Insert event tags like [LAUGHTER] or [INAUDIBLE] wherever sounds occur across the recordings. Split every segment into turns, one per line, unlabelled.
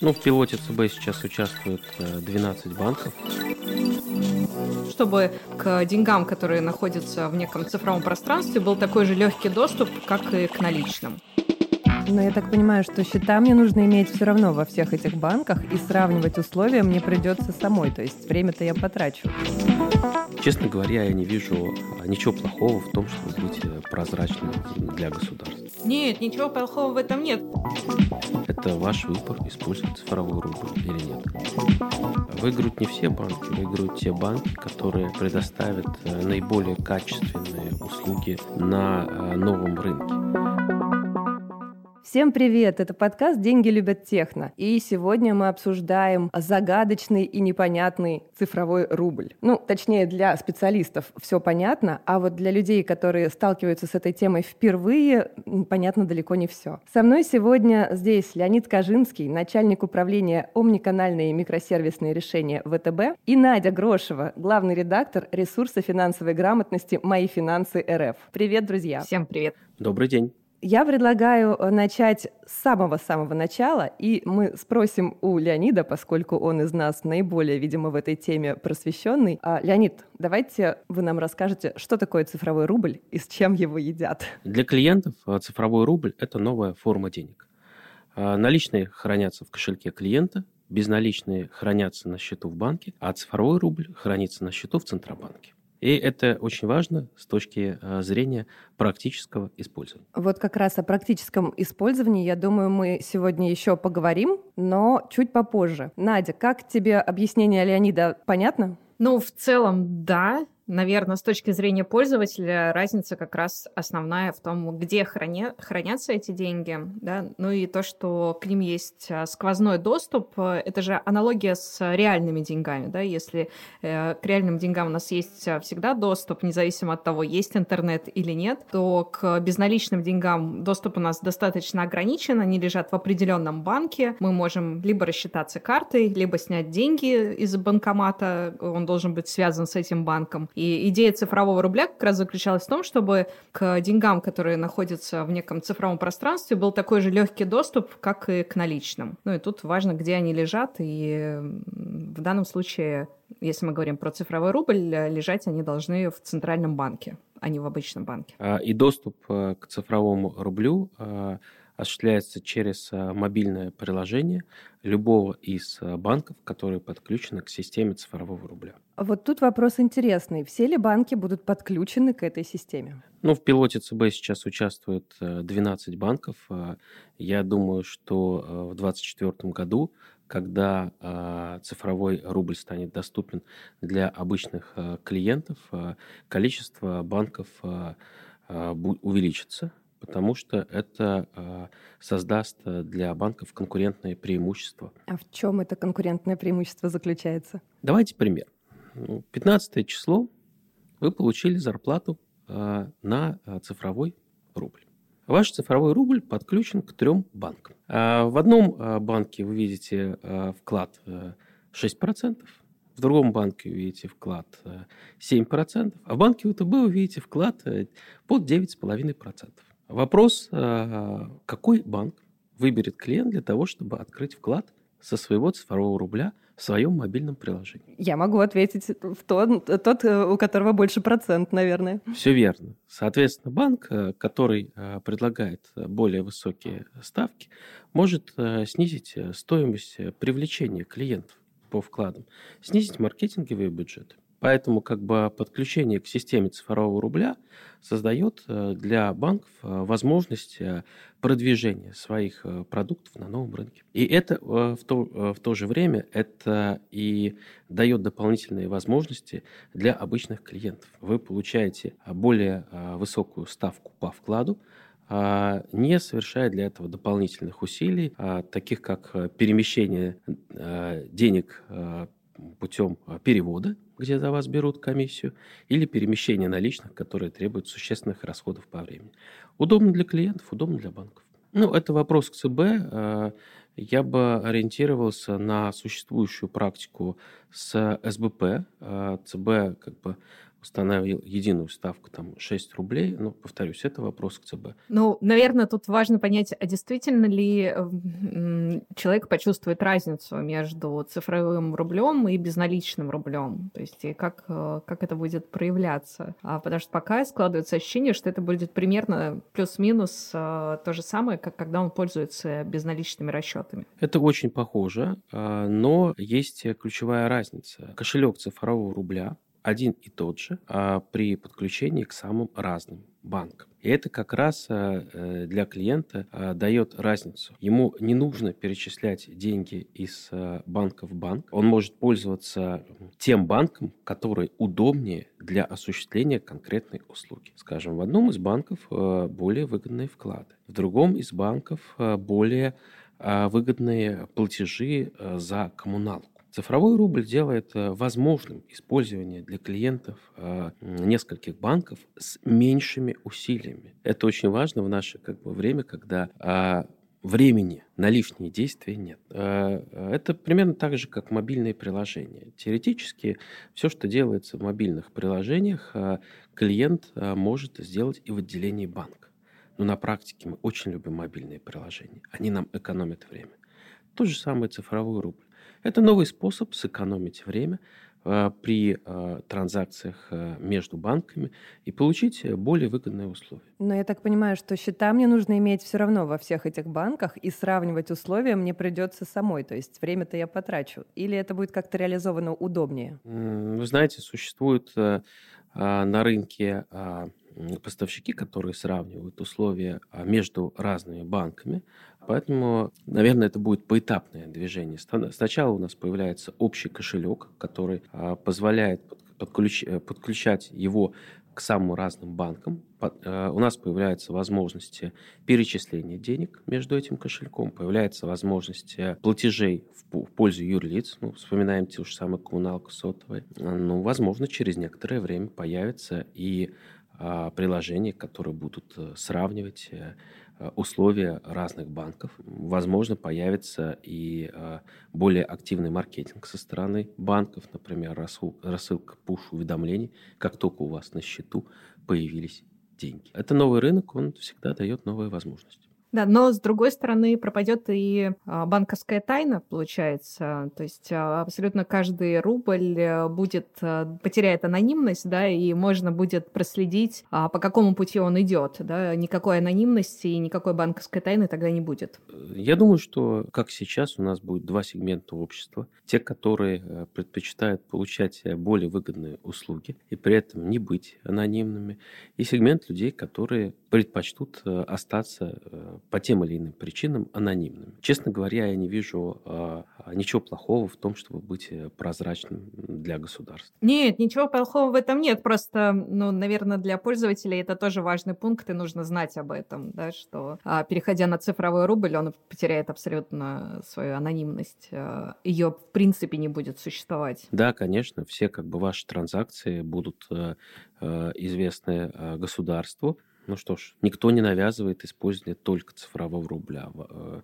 Ну, в пилоте ЦБ сейчас участвует 12 банков.
Чтобы к деньгам, которые находятся в неком цифровом пространстве, был такой же легкий доступ, как и к наличным.
Но я так понимаю, что счета мне нужно иметь все равно во всех этих банках, и сравнивать условия мне придется самой, то есть время-то я потрачу.
Честно говоря, я не вижу а, ничего плохого в том, чтобы быть э, прозрачным для государства.
Нет, ничего плохого в этом нет.
Это ваш выбор, использовать цифровой рубль или нет. Выиграют не все банки, выиграют те банки, которые предоставят э, наиболее качественные услуги на э, новом рынке.
Всем привет! Это подкаст «Деньги любят техно». И сегодня мы обсуждаем загадочный и непонятный цифровой рубль. Ну, точнее, для специалистов все понятно, а вот для людей, которые сталкиваются с этой темой впервые, понятно далеко не все. Со мной сегодня здесь Леонид Кожинский, начальник управления омниканальные микросервисные решения ВТБ, и Надя Грошева, главный редактор ресурса финансовой грамотности «Мои финансы РФ». Привет, друзья!
Всем привет!
Добрый день!
Я предлагаю э, начать с самого-самого начала, и мы спросим у Леонида, поскольку он из нас наиболее, видимо, в этой теме просвещенный. А, Леонид, давайте вы нам расскажете, что такое цифровой рубль и с чем его едят.
Для клиентов э, цифровой рубль – это новая форма денег. А, наличные хранятся в кошельке клиента, безналичные хранятся на счету в банке, а цифровой рубль хранится на счету в Центробанке. И это очень важно с точки э, зрения практического использования.
Вот как раз о практическом использовании, я думаю, мы сегодня еще поговорим, но чуть попозже. Надя, как тебе объяснение Леонида понятно?
Ну, в целом, да. Наверное, с точки зрения пользователя разница как раз основная в том, где храня... хранятся эти деньги, да, ну и то, что к ним есть а, сквозной доступ, это же аналогия с реальными деньгами, да, если э, к реальным деньгам у нас есть а, всегда доступ, независимо от того, есть интернет или нет, то к безналичным деньгам доступ у нас достаточно ограничен, они лежат в определенном банке, мы можем либо рассчитаться картой, либо снять деньги из банкомата, он должен быть связан с этим банком, и идея цифрового рубля как раз заключалась в том, чтобы к деньгам, которые находятся в неком цифровом пространстве, был такой же легкий доступ, как и к наличным. Ну и тут важно, где они лежат, и в данном случае, если мы говорим про цифровой рубль, лежать они должны в центральном банке а не в обычном банке.
А, и доступ э, к цифровому рублю э, осуществляется через э, мобильное приложение любого из банков, которые подключены к системе цифрового рубля.
Вот тут вопрос интересный. Все ли банки будут подключены к этой системе?
Ну, в пилоте ЦБ сейчас участвует 12 банков. Я думаю, что в 2024 году когда э, цифровой рубль станет доступен для обычных э, клиентов, э, количество банков э, э, увеличится, потому что это э, создаст для банков конкурентное преимущество.
А в чем это конкурентное преимущество заключается?
Давайте пример. 15 ну, число вы получили зарплату э, на цифровой рубль. Ваш цифровой рубль подключен к трем банкам. В одном банке вы видите вклад 6%, в другом банке вы видите вклад 7%, а в банке ВТБ вы видите вклад под 9,5%. Вопрос, какой банк выберет клиент для того, чтобы открыть вклад со своего цифрового рубля – в своем мобильном приложении.
Я могу ответить в тот, тот, э, у которого больше процент, наверное.
Все верно. Соответственно, банк, э, который э, предлагает более высокие ставки, может снизить стоимость привлечения клиентов по вкладам, снизить маркетинговые бюджеты. Поэтому как бы подключение к системе цифрового рубля создает э, для банков э, возможность э, продвижения своих продуктов на новом рынке. И это в то, в то же время это и дает дополнительные возможности для обычных клиентов. Вы получаете более высокую ставку по вкладу, не совершая для этого дополнительных усилий, таких как перемещение денег путем перевода где за вас берут комиссию, или перемещение наличных, которые требуют существенных расходов по времени. Удобно для клиентов, удобно для банков. Ну, это вопрос к ЦБ. Э, я бы ориентировался на существующую практику с СБП. Э, ЦБ как бы установил единую ставку там 6 рублей, ну, повторюсь, это вопрос к ЦБ.
Ну, наверное, тут важно понять, а действительно ли человек почувствует разницу между цифровым рублем и безналичным рублем, то есть и как, э, как это будет проявляться. А потому что пока складывается ощущение, что это будет примерно плюс-минус э, то же самое, как когда он пользуется безналичными расчетами.
Это очень похоже, а, но есть ключевая разница. Кошелек цифрового рубля один и тот же а, при подключении к самым разным банкам. И это как раз а, э, для клиента а, дает разницу. Ему не нужно перечислять деньги из банка в банк. Он может пользоваться тем банком, который удобнее для осуществления конкретной услуги. Скажем, в одном из банков более выгодные вклады, в другом из банков более выгодные платежи за коммуналку. Цифровой рубль делает э, возможным использование для клиентов э, нескольких банков с меньшими усилиями. Это очень важно в наше как бы, время, когда а, времени на лишние действия нет. Э, это примерно так же, как мобильные приложения. Теоретически все, что делается в мобильных приложениях, клиент может сделать и в отделении банка. Но на практике мы очень любим мобильные приложения. Они нам экономят время. То же самое цифровой рубль. Это новый способ сэкономить время э, при э, транзакциях э, между банками и получить более выгодные условия.
Но я так понимаю, что счета мне нужно иметь все равно во всех этих банках, и сравнивать условия мне придется самой, то есть время-то я потрачу. Или это будет как-то реализовано удобнее?
Вы знаете, существует на рынке поставщики, которые сравнивают условия между разными банками. Поэтому, наверное, это будет поэтапное движение. Сначала у нас появляется общий кошелек, который а, позволяет подключ, э, подключать его к самым разным банкам. Э, у нас появляются возможности перечисления денег между этим кошельком, появляется возможность платежей в пользу юрлиц, ну, вспоминаем те же самые коммуналку сотовой. Ну, возможно, через некоторое время появится и а, приложения, которые будут э, сравнивать Э, условия разных банков. Возможно, появится и э, более активный маркетинг со стороны банков, например, рассылка пуш-уведомлений, как только у вас на счету появились деньги. Это новый рынок, он всегда дает новые возможности.
Да, но с другой стороны пропадет и а, банковская тайна, получается. То есть а, абсолютно каждый рубль э, будет а, потеряет анонимность, да, и можно будет проследить, по какому пути он идет, да. Никакой анонимности и никакой банковской тайны тогда не будет.
Я думаю, что как сейчас у нас будет два сегмента общества: те, которые э, предпочитают получать э, более выгодные услуги и при этом не быть анонимными, и сегмент людей, которые предпочтут остаться по тем или иным причинам анонимными. Честно говоря, я не вижу э, ничего плохого в том, чтобы быть э, прозрачным для государства.
Нет, ничего плохого в этом нет. Просто, ну, наверное, для пользователей это тоже важный пункт, и нужно знать об этом, да, что а, переходя на цифровой рубль, он потеряет абсолютно свою анонимность. Ее, в принципе, не будет существовать.
Да, конечно, все как бы ваши транзакции будут э, э известны э, государству. Ну что ж, никто не навязывает использование только цифрового рубля. В э,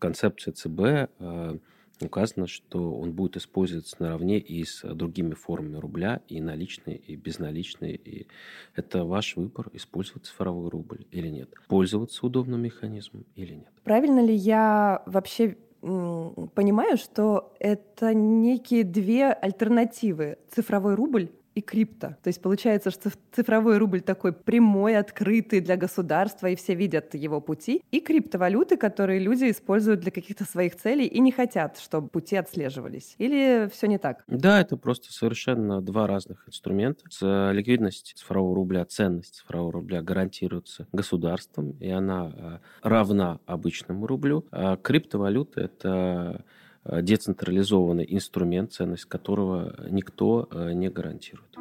концепции ЦБ э, указано, что он будет использоваться наравне и с другими формами рубля, и наличные, и безналичные. И это ваш выбор, использовать цифровой рубль или нет. Пользоваться удобным механизмом или нет.
Правильно ли я вообще понимаю, что это некие две альтернативы. Цифровой рубль и крипто. То есть получается, что цифровой рубль такой прямой, открытый для государства, и все видят его пути, и криптовалюты, которые люди используют для каких-то своих целей и не хотят, чтобы пути отслеживались. Или все не так?
Да, это просто совершенно два разных инструмента. Ликвидность цифрового рубля, ценность цифрового рубля гарантируется государством, и она э, равна обычному рублю. А криптовалюта — это Э, децентрализованный инструмент, ценность которого никто э, не гарантирует.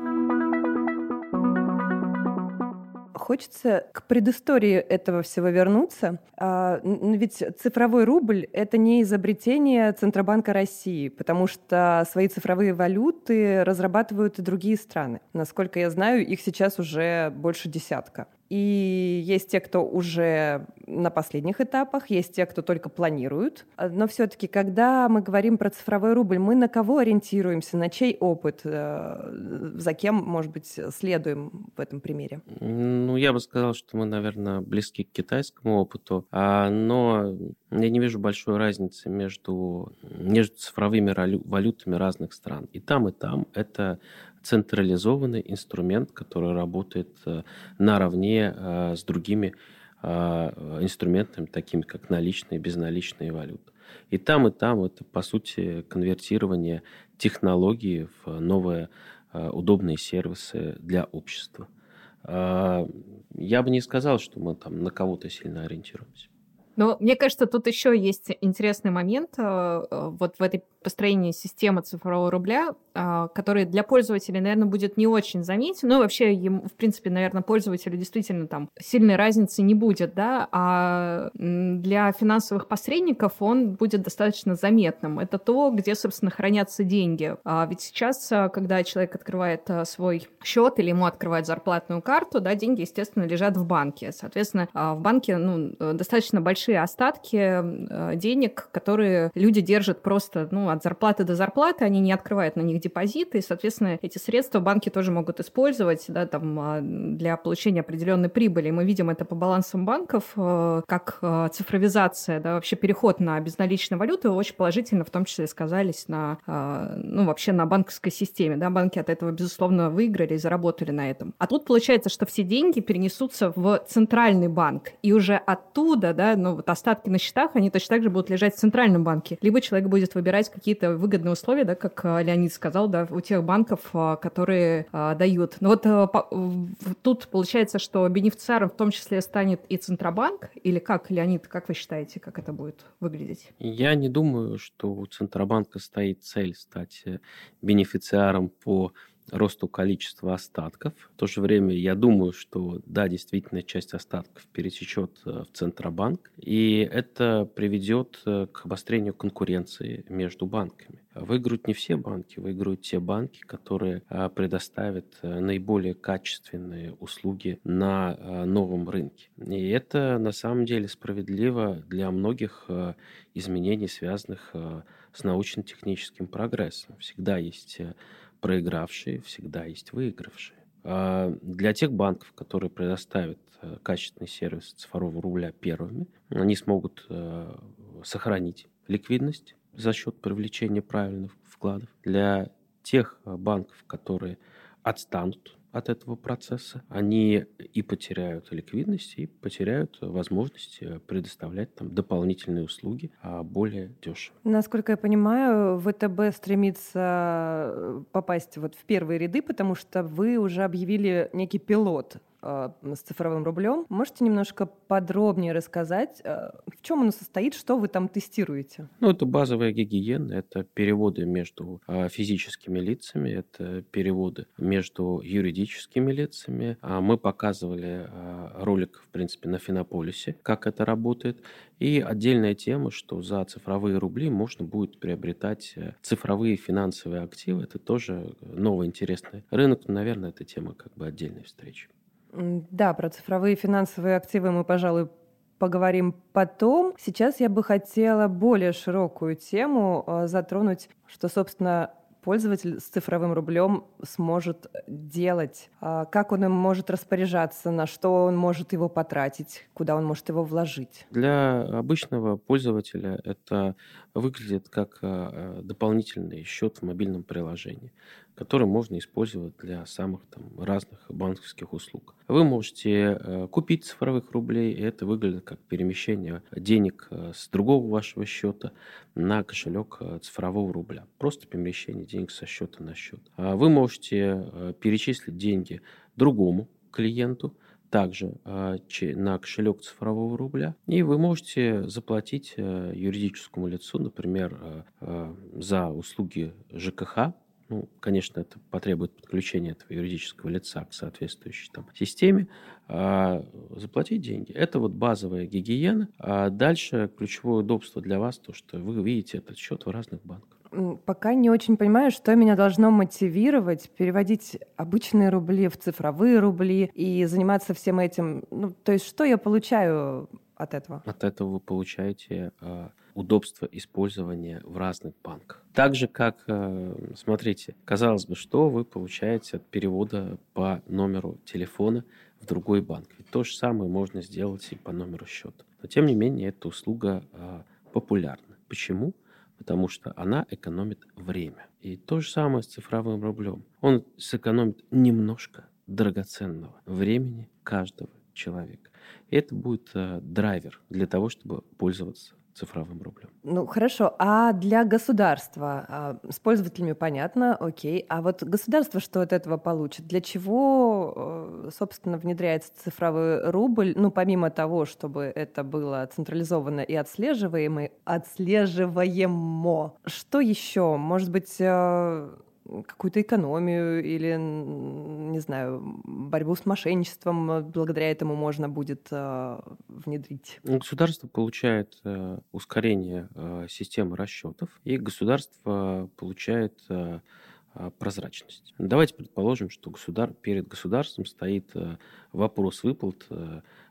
Хочется к предыстории этого всего вернуться. А, ведь цифровой рубль — это не изобретение Центробанка России, потому что свои цифровые валюты разрабатывают и другие страны. Насколько я знаю, их сейчас уже больше десятка. И есть те, кто уже на последних этапах, есть те, кто только планируют. Но все-таки, когда мы говорим про цифровой рубль, мы на кого ориентируемся, на чей опыт, э, за кем, может быть, следуем в этом примере?
Ну, я бы сказал, что мы, наверное, близки к китайскому опыту, а, но я не вижу большой разницы между, между цифровыми валютами разных стран. И там, и там это централизованный инструмент, который работает э, наравне э, с другими э, инструментами, такими как наличные и безналичные валюты. И там, и там это, по сути, конвертирование технологий в новые удобные сервисы для общества. Я бы не сказал, что мы там на кого-то сильно ориентируемся.
Но мне кажется, тут еще есть интересный момент вот в этой построении системы цифрового рубля, а, который для пользователя, наверное, будет не очень заметен. Ну, вообще, в принципе, наверное, пользователю действительно там сильной разницы не будет, да, а для финансовых посредников он будет достаточно заметным. Это то, где, собственно, хранятся деньги. А ведь сейчас, а, когда человек открывает свой счет или ему открывают зарплатную карту, да, деньги, естественно, лежат в банке. Соответственно, в банке, ну, достаточно большие остатки денег, которые люди держат просто, ну, от зарплаты до зарплаты, они не открывают на них депозиты, и, соответственно, эти средства банки тоже могут использовать да, там, а, для получения определенной прибыли. Мы видим это по балансам банков, э, как э, цифровизация, да, вообще переход на безналичную валюту очень положительно в том числе сказались на, э, ну, вообще на банковской системе. Да, банки от этого, безусловно, выиграли и заработали на этом. А тут получается, что все деньги перенесутся в центральный банк, и уже оттуда, да, ну, вот остатки на счетах, они точно так же будут лежать в центральном банке. Либо человек будет выбирать какие-то выгодные условия, да, как Леонид сказал, да, у тех банков, а, которые а, дают. Но вот а, тут получается, что бенефициаром в том числе станет и Центробанк, или как, Леонид, как вы считаете, как это будет выглядеть?
Я не думаю, что у Центробанка стоит цель стать э, бенефициаром по росту количества остатков. В то же время я думаю, что да, действительно, часть остатков перетечет э, в Центробанк, и это приведет э, к обострению конкуренции между банками. Выиграют не все банки, выиграют те банки, которые э, предоставят наиболее качественные услуги на новом рынке. И это на самом деле справедливо для многих изменений, связанных с научно-техническим прогрессом. Всегда есть проигравшие, всегда есть выигравшие. А для тех банков, которые предоставят э, качественный сервис цифрового рубля первыми, они смогут э, сохранить ликвидность за счет привлечения правильных вкладов. Для тех э, банков, которые отстанут от этого процесса, они и потеряют ликвидность, и потеряют возможность э, предоставлять там дополнительные услуги а более дешево.
Насколько я понимаю, ВТБ стремится э, попасть вот в первые ряды, потому что вы уже объявили некий пилот с цифровым рублем. Можете немножко подробнее рассказать, а, в чем оно состоит, что вы там тестируете?
Ну, это базовая гигиена, это переводы между а, физическими лицами, это переводы между юридическими лицами. Мы показывали ролик, в принципе, на Финополисе, как это работает. И отдельная тема, что за цифровые рубли можно будет приобретать э, цифровые финансовые активы. Это тоже новый интересный рынок. Наверное, эта тема как бы отдельной встречи.
Да, про цифровые финансовые активы мы, пожалуй, поговорим потом. Сейчас я бы хотела более широкую тему э, затронуть, что, собственно, пользователь с цифровым рублем сможет делать, а, как он им может распоряжаться, на что он может его потратить, куда он может его вложить.
Для обычного пользователя это выглядит как а, дополнительный счет в мобильном приложении который можно использовать для самых там, разных банковских услуг. Вы можете э, купить цифровых рублей, и это выглядит как перемещение денег э, с другого вашего счета на кошелек э, цифрового рубля. Просто перемещение денег со счета на счет. А вы можете перечислить деньги другому клиенту, также на кошелек цифрового рубля. И вы можете заплатить юридическому лицу, например, за услуги ЖКХ, ну, конечно, это потребует подключения этого юридического лица к соответствующей там, системе, а, заплатить деньги. Это вот базовая гигиена. А дальше ключевое удобство для вас, то, что вы видите этот счет в разных банках.
Пока не очень понимаю, что меня должно мотивировать переводить обычные рубли в цифровые рубли и заниматься всем этим. Ну, то есть что я получаю от этого?
От этого вы получаете э, удобство использования в разных банках. Так же, как, э, смотрите, казалось бы, что вы получаете от перевода по номеру телефона в другой банк. Ведь то же самое можно сделать и по номеру счета. Но, тем не менее, эта услуга э, популярна. Почему? Потому что она экономит время. И то же самое с цифровым рублем. Он сэкономит немножко драгоценного времени каждого человека. Это будет э, драйвер для того, чтобы пользоваться цифровым рублем.
Ну хорошо, а для государства а, с пользователями понятно, окей, а вот государство что от этого получит? Для чего, э, собственно, внедряется цифровой рубль? Ну помимо того, чтобы это было централизованно и отслеживаемо, отслеживаемо, что еще? Может быть, э, какую-то экономию или, не знаю, борьбу с мошенничеством э, благодаря этому можно будет э, внедрить?
Государство получает э, ускорение э, системы расчетов, и государство получает э, э, прозрачность. Давайте предположим, что государ... перед государством стоит э, вопрос выплат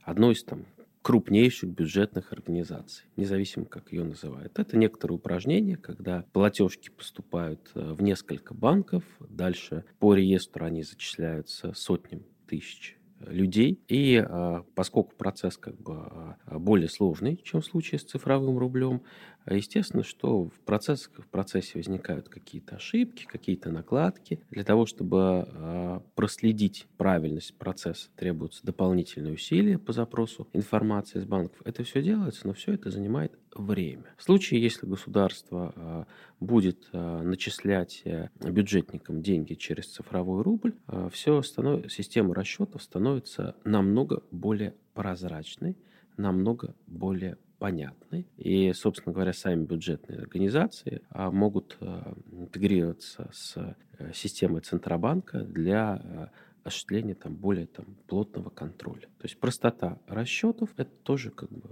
одной из там, крупнейших бюджетных организаций, независимо как ее называют. Это некоторые упражнения, когда платежки поступают э, в несколько банков, дальше по реестру они зачисляются сотням тысяч людей. И а, поскольку процесс как бы а, более сложный, чем в случае с цифровым рублем, естественно, что в, процесс, в процессе возникают какие-то ошибки, какие-то накладки. Для того, чтобы а, проследить правильность процесса, требуются дополнительные усилия по запросу информации из банков. Это все делается, но все это занимает время. В случае, если государство будет начислять э, бюджетникам деньги через цифровой рубль, все станов... система расчетов становится намного более прозрачной, намного более понятной. И, собственно говоря, сами бюджетные организации а, могут а, интегрироваться с э, системой Центробанка для а, осуществления там, более там, плотного контроля. То есть простота расчетов – это тоже как бы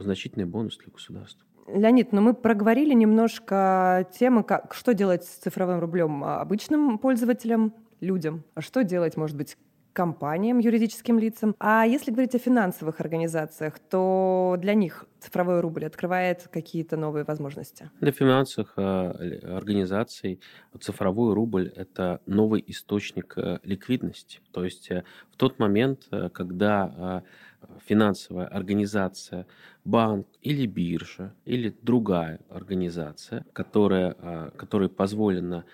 значительный бонус для государства.
Леонид, но ну мы проговорили немножко темы, как, что делать с цифровым рублем обычным пользователям, людям, а что делать, может быть, компаниям, юридическим лицам. А если говорить о финансовых организациях, то для них цифровой рубль открывает какие-то новые возможности?
Для финансовых э, организаций цифровой рубль – это новый источник э, ликвидности. То есть э, в тот момент, когда финансовая организация, банк или биржа, или другая организация, которая, которой позволено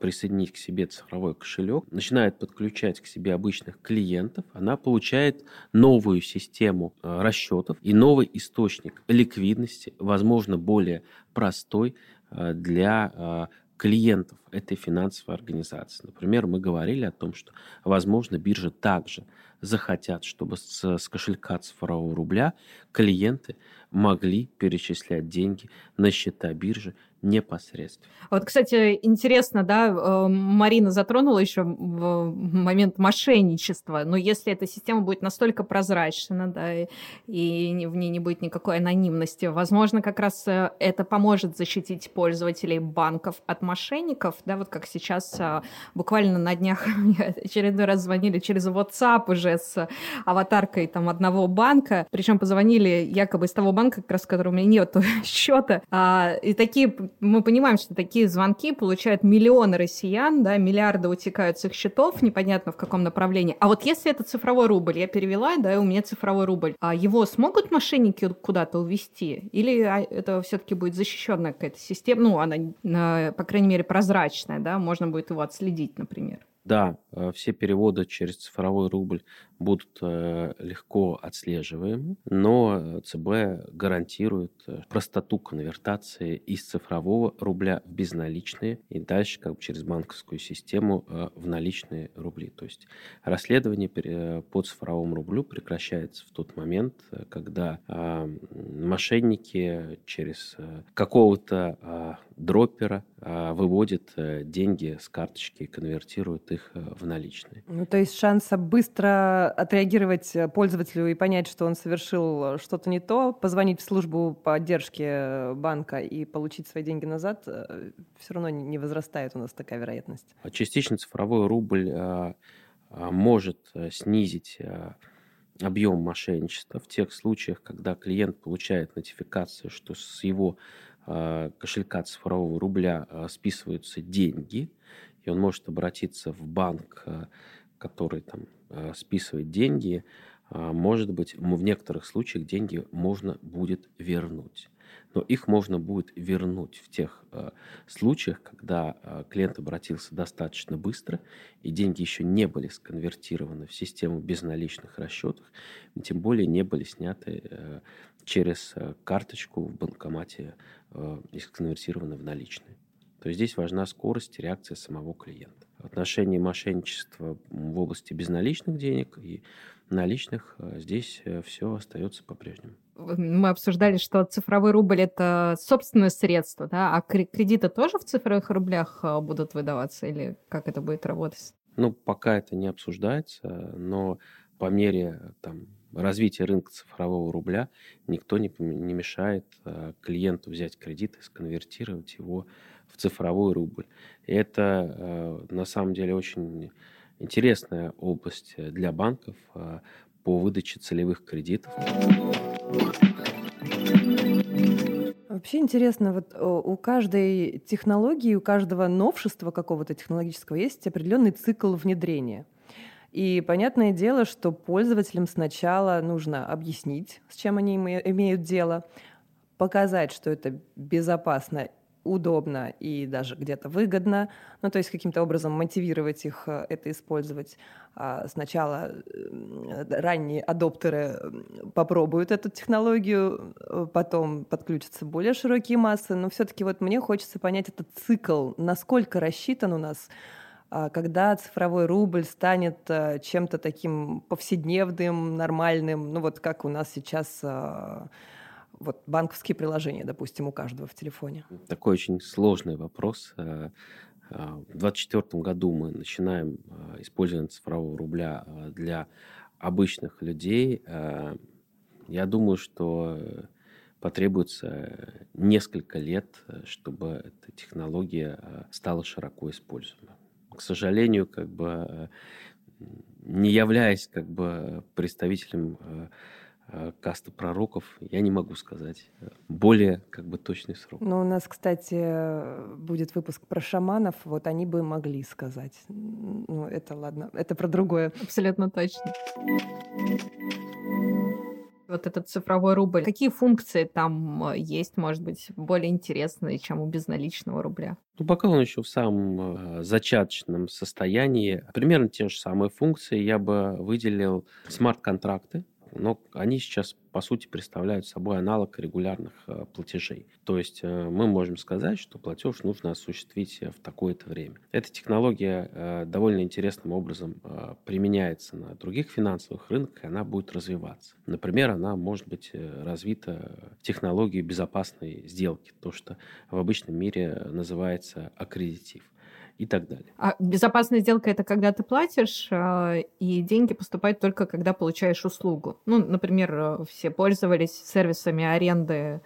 присоединить к себе цифровой кошелек, начинает подключать к себе обычных клиентов, она получает новую систему а, расчетов и новый источник ликвидности, возможно, более простой а, для клиентов этой финансовой организации. Например, мы говорили о том, что, возможно, биржи также захотят, чтобы с, с кошелька цифрового рубля клиенты могли перечислять деньги на счета биржи непосредственно.
Вот, кстати, интересно, да, э, Марина затронула еще момент мошенничества, но если эта система будет настолько прозрачна, да, и в ней не будет никакой анонимности, возможно, как раз э, это поможет защитить пользователей банков от мошенников, да, вот как сейчас э, буквально на днях [LAUGHS] очередной раз звонили через WhatsApp уже с аватаркой там одного банка, причем позвонили якобы из того банка, как раз, в котором у меня нет [LAUGHS] счета, а, и такие мы понимаем, что такие звонки получают миллионы россиян, да, миллиарды утекают с их счетов, непонятно в каком направлении. А вот если это цифровой рубль, я перевела, да, и у меня цифровой рубль, а его смогут мошенники куда-то увести? Или а, это все-таки будет защищенная какая-то система, ну, она, по крайней мере, прозрачная, да, можно будет его отследить, например?
Да, э, все переводы через цифровой рубль будут э, легко отслеживаемы, но ЦБ гарантирует э, простоту конвертации из цифрового рубля в безналичные и дальше как бы через банковскую систему в наличные рубли. То есть расследование по цифровому рублю прекращается в тот момент, когда мошенники через какого-то дроппера выводят деньги с карточки и конвертируют их в наличные.
Ну, то есть шанса быстро отреагировать пользователю и понять, что он совершил что-то не то, позвонить в службу поддержки банка и получить свои деньги назад, все равно не возрастает у нас такая вероятность.
А частично цифровой рубль может снизить объем мошенничества в тех случаях, когда клиент получает нотификацию, что с его э, кошелька цифрового рубля э, списываются деньги, и он может обратиться в банк, э, который там списывает деньги, может быть, в некоторых случаях деньги можно будет вернуть но их можно будет вернуть в тех э, случаях, когда э, клиент обратился достаточно быстро, и деньги еще не были сконвертированы в систему безналичных расчетов, тем более не были сняты э, через э, карточку в банкомате э, и сконвертированы в наличные. То есть здесь важна скорость и реакция самого клиента. В отношении мошенничества в области безналичных денег и наличных э, здесь э, все остается по-прежнему
мы обсуждали, что цифровой рубль это собственное средство, да, а кредиты тоже в цифровых рублях а, будут выдаваться или как это будет работать?
Ну, пока это не обсуждается, но по мере там, развития рынка цифрового рубля никто не, не мешает а, клиенту взять кредит и сконвертировать его в цифровой рубль. Это а, на самом деле очень интересная область для банков по выдаче целевых кредитов.
Вообще интересно, вот у каждой технологии, у каждого новшества какого-то технологического есть определенный цикл внедрения. И понятное дело, что пользователям сначала нужно объяснить, с чем они имеют дело, показать, что это безопасно удобно и даже где-то выгодно, ну, то есть каким-то образом мотивировать их э, это использовать. А сначала э, ранние адоптеры попробуют эту технологию, э, потом подключатся более широкие массы, но все-таки вот мне хочется понять этот цикл, насколько рассчитан у нас а, когда цифровой рубль станет чем-то таким повседневным, нормальным, ну вот как у нас сейчас а, вот банковские приложения, допустим, у каждого в телефоне?
Такой очень сложный вопрос. Э, э, в 2024 году мы начинаем э, использование цифрового рубля для обычных людей. Я думаю, что потребуется несколько лет, чтобы эта технология стала широко используема. К сожалению, как бы не являясь как бы представителем каста пророков, я не могу сказать более как бы точный срок.
Но у нас, кстати, будет выпуск про шаманов, вот они бы могли сказать. Ну, это ладно, это про другое.
Абсолютно точно. Вот этот цифровой рубль. Какие функции там э, есть, может быть, более интересные, чем у безналичного рубля?
Ну, пока он еще в самом э, зачаточном состоянии. Примерно те же самые функции я бы выделил смарт-контракты, но они сейчас, по сути, представляют собой аналог регулярных э, платежей. То есть э, мы можем сказать, что платеж нужно осуществить в такое-то время. Эта технология э, довольно интересным образом применяется на других финансовых рынках, и она будет развиваться. Например, она может быть развита в технологии безопасной сделки, то, что в обычном мире называется аккредитив и так далее.
А безопасная сделка это когда ты платишь, э, и деньги поступают только когда получаешь услугу. Ну, например, э, все пользовались сервисами аренды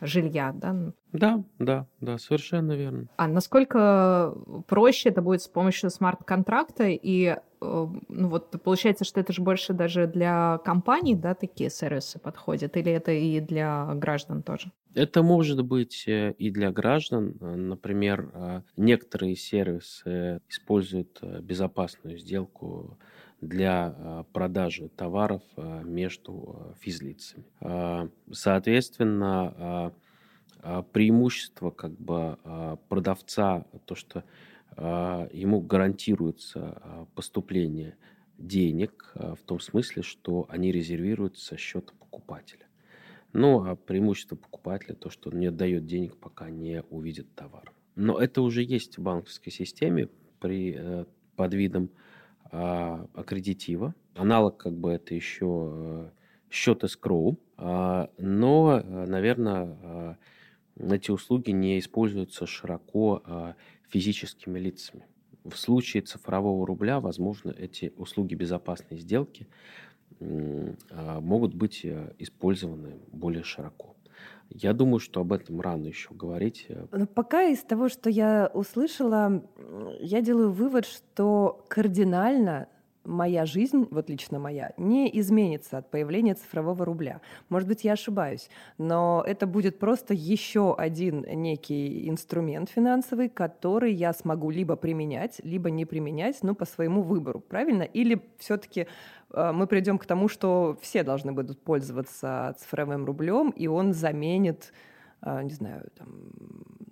жилья, да?
Да, да, да, совершенно верно.
А насколько проще это будет с помощью смарт-контракта? И э, ну вот получается, что это же больше даже для компаний, да, такие сервисы подходят, или это и для граждан тоже?
Это может быть э, и для граждан. Например, некоторые сервисы используют безопасную сделку для а, продажи товаров а, между а, физлицами. Соответственно, преимущество как бы продавца, то, что ему гарантируется поступление денег в том смысле, что они резервируются со счета покупателя. Ну, а преимущество покупателя то, что он не отдает денег, пока не увидит товар. Но это уже есть в банковской системе при, э, под видом а, аккредитива. Аналог как бы это еще счет escrow, а, но, э, наверное, а, эти услуги не используются широко физическими лицами. В случае цифрового рубля, возможно, эти услуги безопасной сделки а, могут быть э, использованы более широко. Я думаю, что об этом рано еще говорить. Э.
Но пока из того, что я услышала, я делаю вывод, что кардинально моя жизнь, вот лично моя, не изменится от появления цифрового рубля. Может быть, я ошибаюсь, но это будет просто еще один некий инструмент финансовый, который я смогу либо применять, либо не применять, но по своему выбору, правильно? Или все-таки э, мы придем к тому, что все должны будут пользоваться цифровым рублем, и он заменит э, не знаю, там,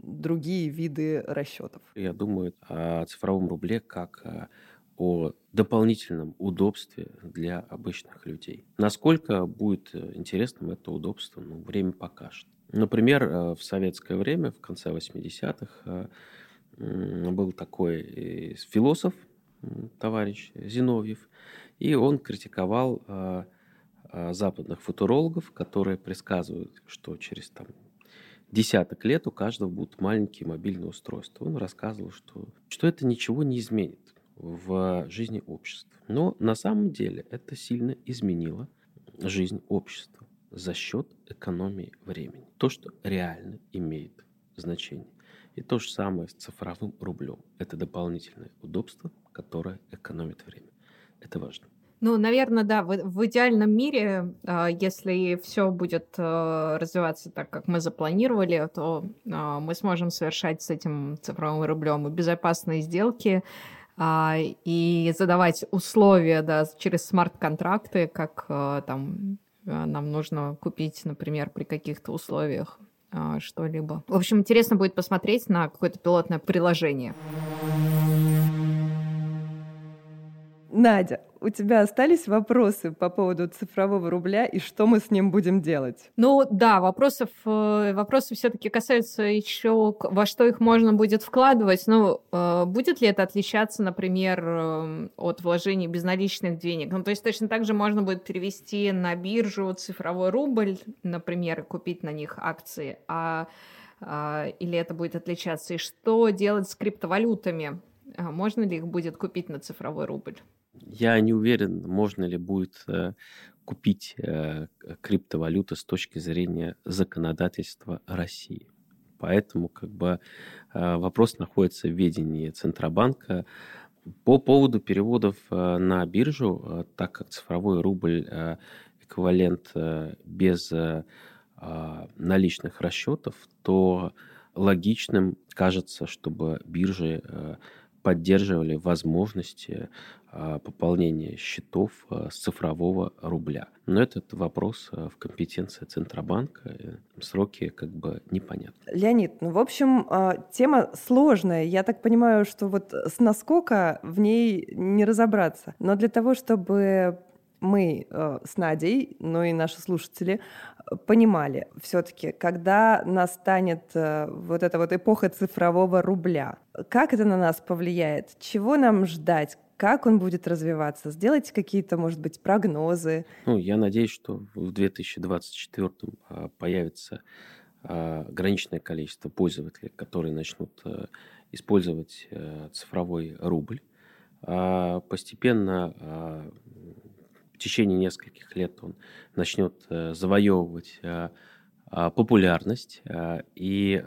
другие виды расчетов.
Я думаю о цифровом рубле как э, о дополнительном удобстве для обычных людей. Насколько будет э, интересным это удобство, ну, время покажет. Например, э, в советское время, в конце 80-х, э, был такой философ, товарищ Зиновьев, и он критиковал западных футурологов, которые предсказывают, что через там, десяток лет у каждого будут маленькие мобильные устройства. Он рассказывал, что, что это ничего не изменит в жизни общества. Но на самом деле это сильно изменило жизнь общества за счет экономии времени. То, что реально имеет значение. И то же самое с цифровым рублем. Это дополнительное удобство, которое экономит время. Это важно.
Ну, наверное, да, в, идеальном мире, э, если все будет э, развиваться так, как мы запланировали, то э, мы сможем совершать с этим цифровым рублем и безопасные сделки, а, и задавать условия да, через смарт-контракты, как а, там а, нам нужно купить, например, при каких-то условиях а, что-либо. В общем, интересно будет посмотреть на какое-то пилотное приложение.
Надя, у тебя остались вопросы по поводу цифрового рубля и что мы с ним будем делать?
Ну да, вопросов, э, вопросы все-таки касаются еще, во что их можно будет вкладывать. Ну, э, будет ли это отличаться, например, э, от вложений безналичных денег? Ну, то есть точно так же можно будет перевести на биржу цифровой рубль, например, и купить на них акции, а, а или это будет отличаться? И что делать с криптовалютами? А можно ли их будет купить на цифровой рубль?
Я не уверен, можно ли будет э, купить э, криптовалюту с точки зрения законодательства России. Поэтому как бы э, вопрос находится в ведении Центробанка. По поводу переводов на биржу, так как цифровой рубль эквивалент без наличных расчетов, то логичным кажется, чтобы биржи поддерживали возможности а, пополнения счетов а, с цифрового рубля. Но этот вопрос а, в компетенции Центробанка. Сроки как бы непонятны.
Леонид, ну, в общем, тема сложная. Я так понимаю, что вот с наскока в ней не разобраться. Но для того, чтобы мы э, с Надей, ну и наши слушатели понимали все-таки, когда настанет э, вот эта вот эпоха цифрового рубля, как это на нас повлияет, чего нам ждать, как он будет развиваться? Сделайте какие-то, может быть, прогнозы.
Ну, я надеюсь, что в 2024 а, появится а, ограниченное количество пользователей, которые начнут э, использовать цифровой рубль. А постепенно в течение нескольких лет он начнет э, завоевывать э, популярность. Э, и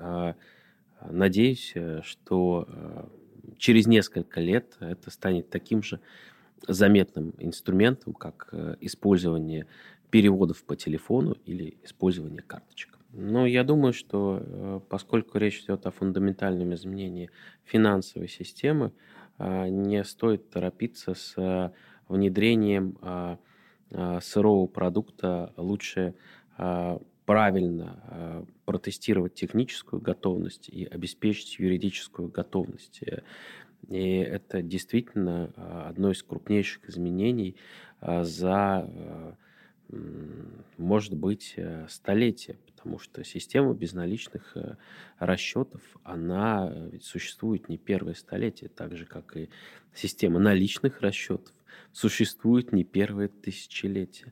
надеюсь, что через несколько лет это станет таким же заметным инструментом, как использование переводов по телефону или использование карточек. Но я думаю, что поскольку речь идет о фундаментальном изменении финансовой системы, не стоит торопиться с внедрением а, а, сырого продукта лучше а, правильно протестировать техническую готовность и обеспечить юридическую готовность. И это действительно одно из крупнейших изменений за, может быть, столетие, потому что система безналичных расчетов, она ведь существует не первое столетие, так же, как и система наличных расчетов существует не первое тысячелетие.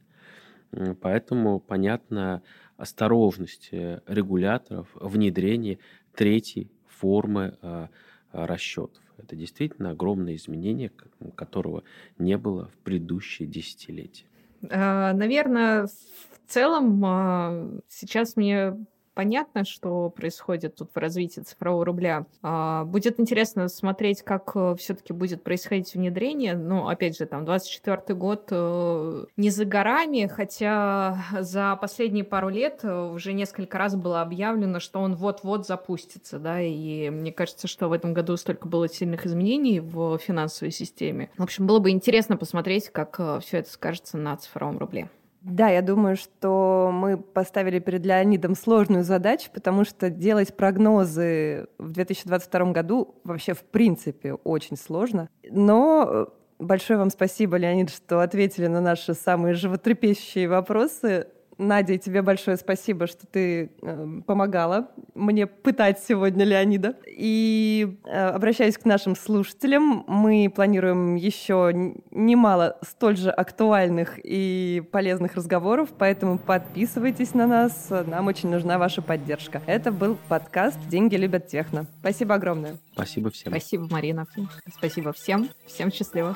Поэтому, понятна осторожность регуляторов внедрении третьей формы а, расчетов. Это действительно огромное изменение, которого не было в предыдущие десятилетия.
А, наверное, в целом а, сейчас мне понятно, что происходит тут в развитии цифрового рубля. А, будет интересно смотреть, как э, все-таки будет происходить внедрение. Ну, опять же, там, 24 год э, не за горами, хотя за последние пару лет э, уже несколько раз было объявлено, что он вот-вот запустится, да, и мне кажется, что в этом году столько было сильных изменений в финансовой системе. В общем, было бы интересно посмотреть, как все это скажется на цифровом рубле.
Да, я думаю, что мы поставили перед Леонидом сложную задачу, потому что делать прогнозы в 2022 году вообще в принципе очень сложно. Но большое вам спасибо, Леонид, что ответили на наши самые животрепещущие вопросы. Надя, тебе большое спасибо, что ты э, помогала мне пытать сегодня Леонида. И э, обращаясь к нашим слушателям, мы планируем еще немало столь же актуальных и полезных разговоров, поэтому подписывайтесь на нас, нам очень нужна ваша поддержка. Это был подкаст «Деньги любят техно». Спасибо огромное.
Спасибо всем.
Спасибо, Марина. Спасибо всем. Всем счастливо.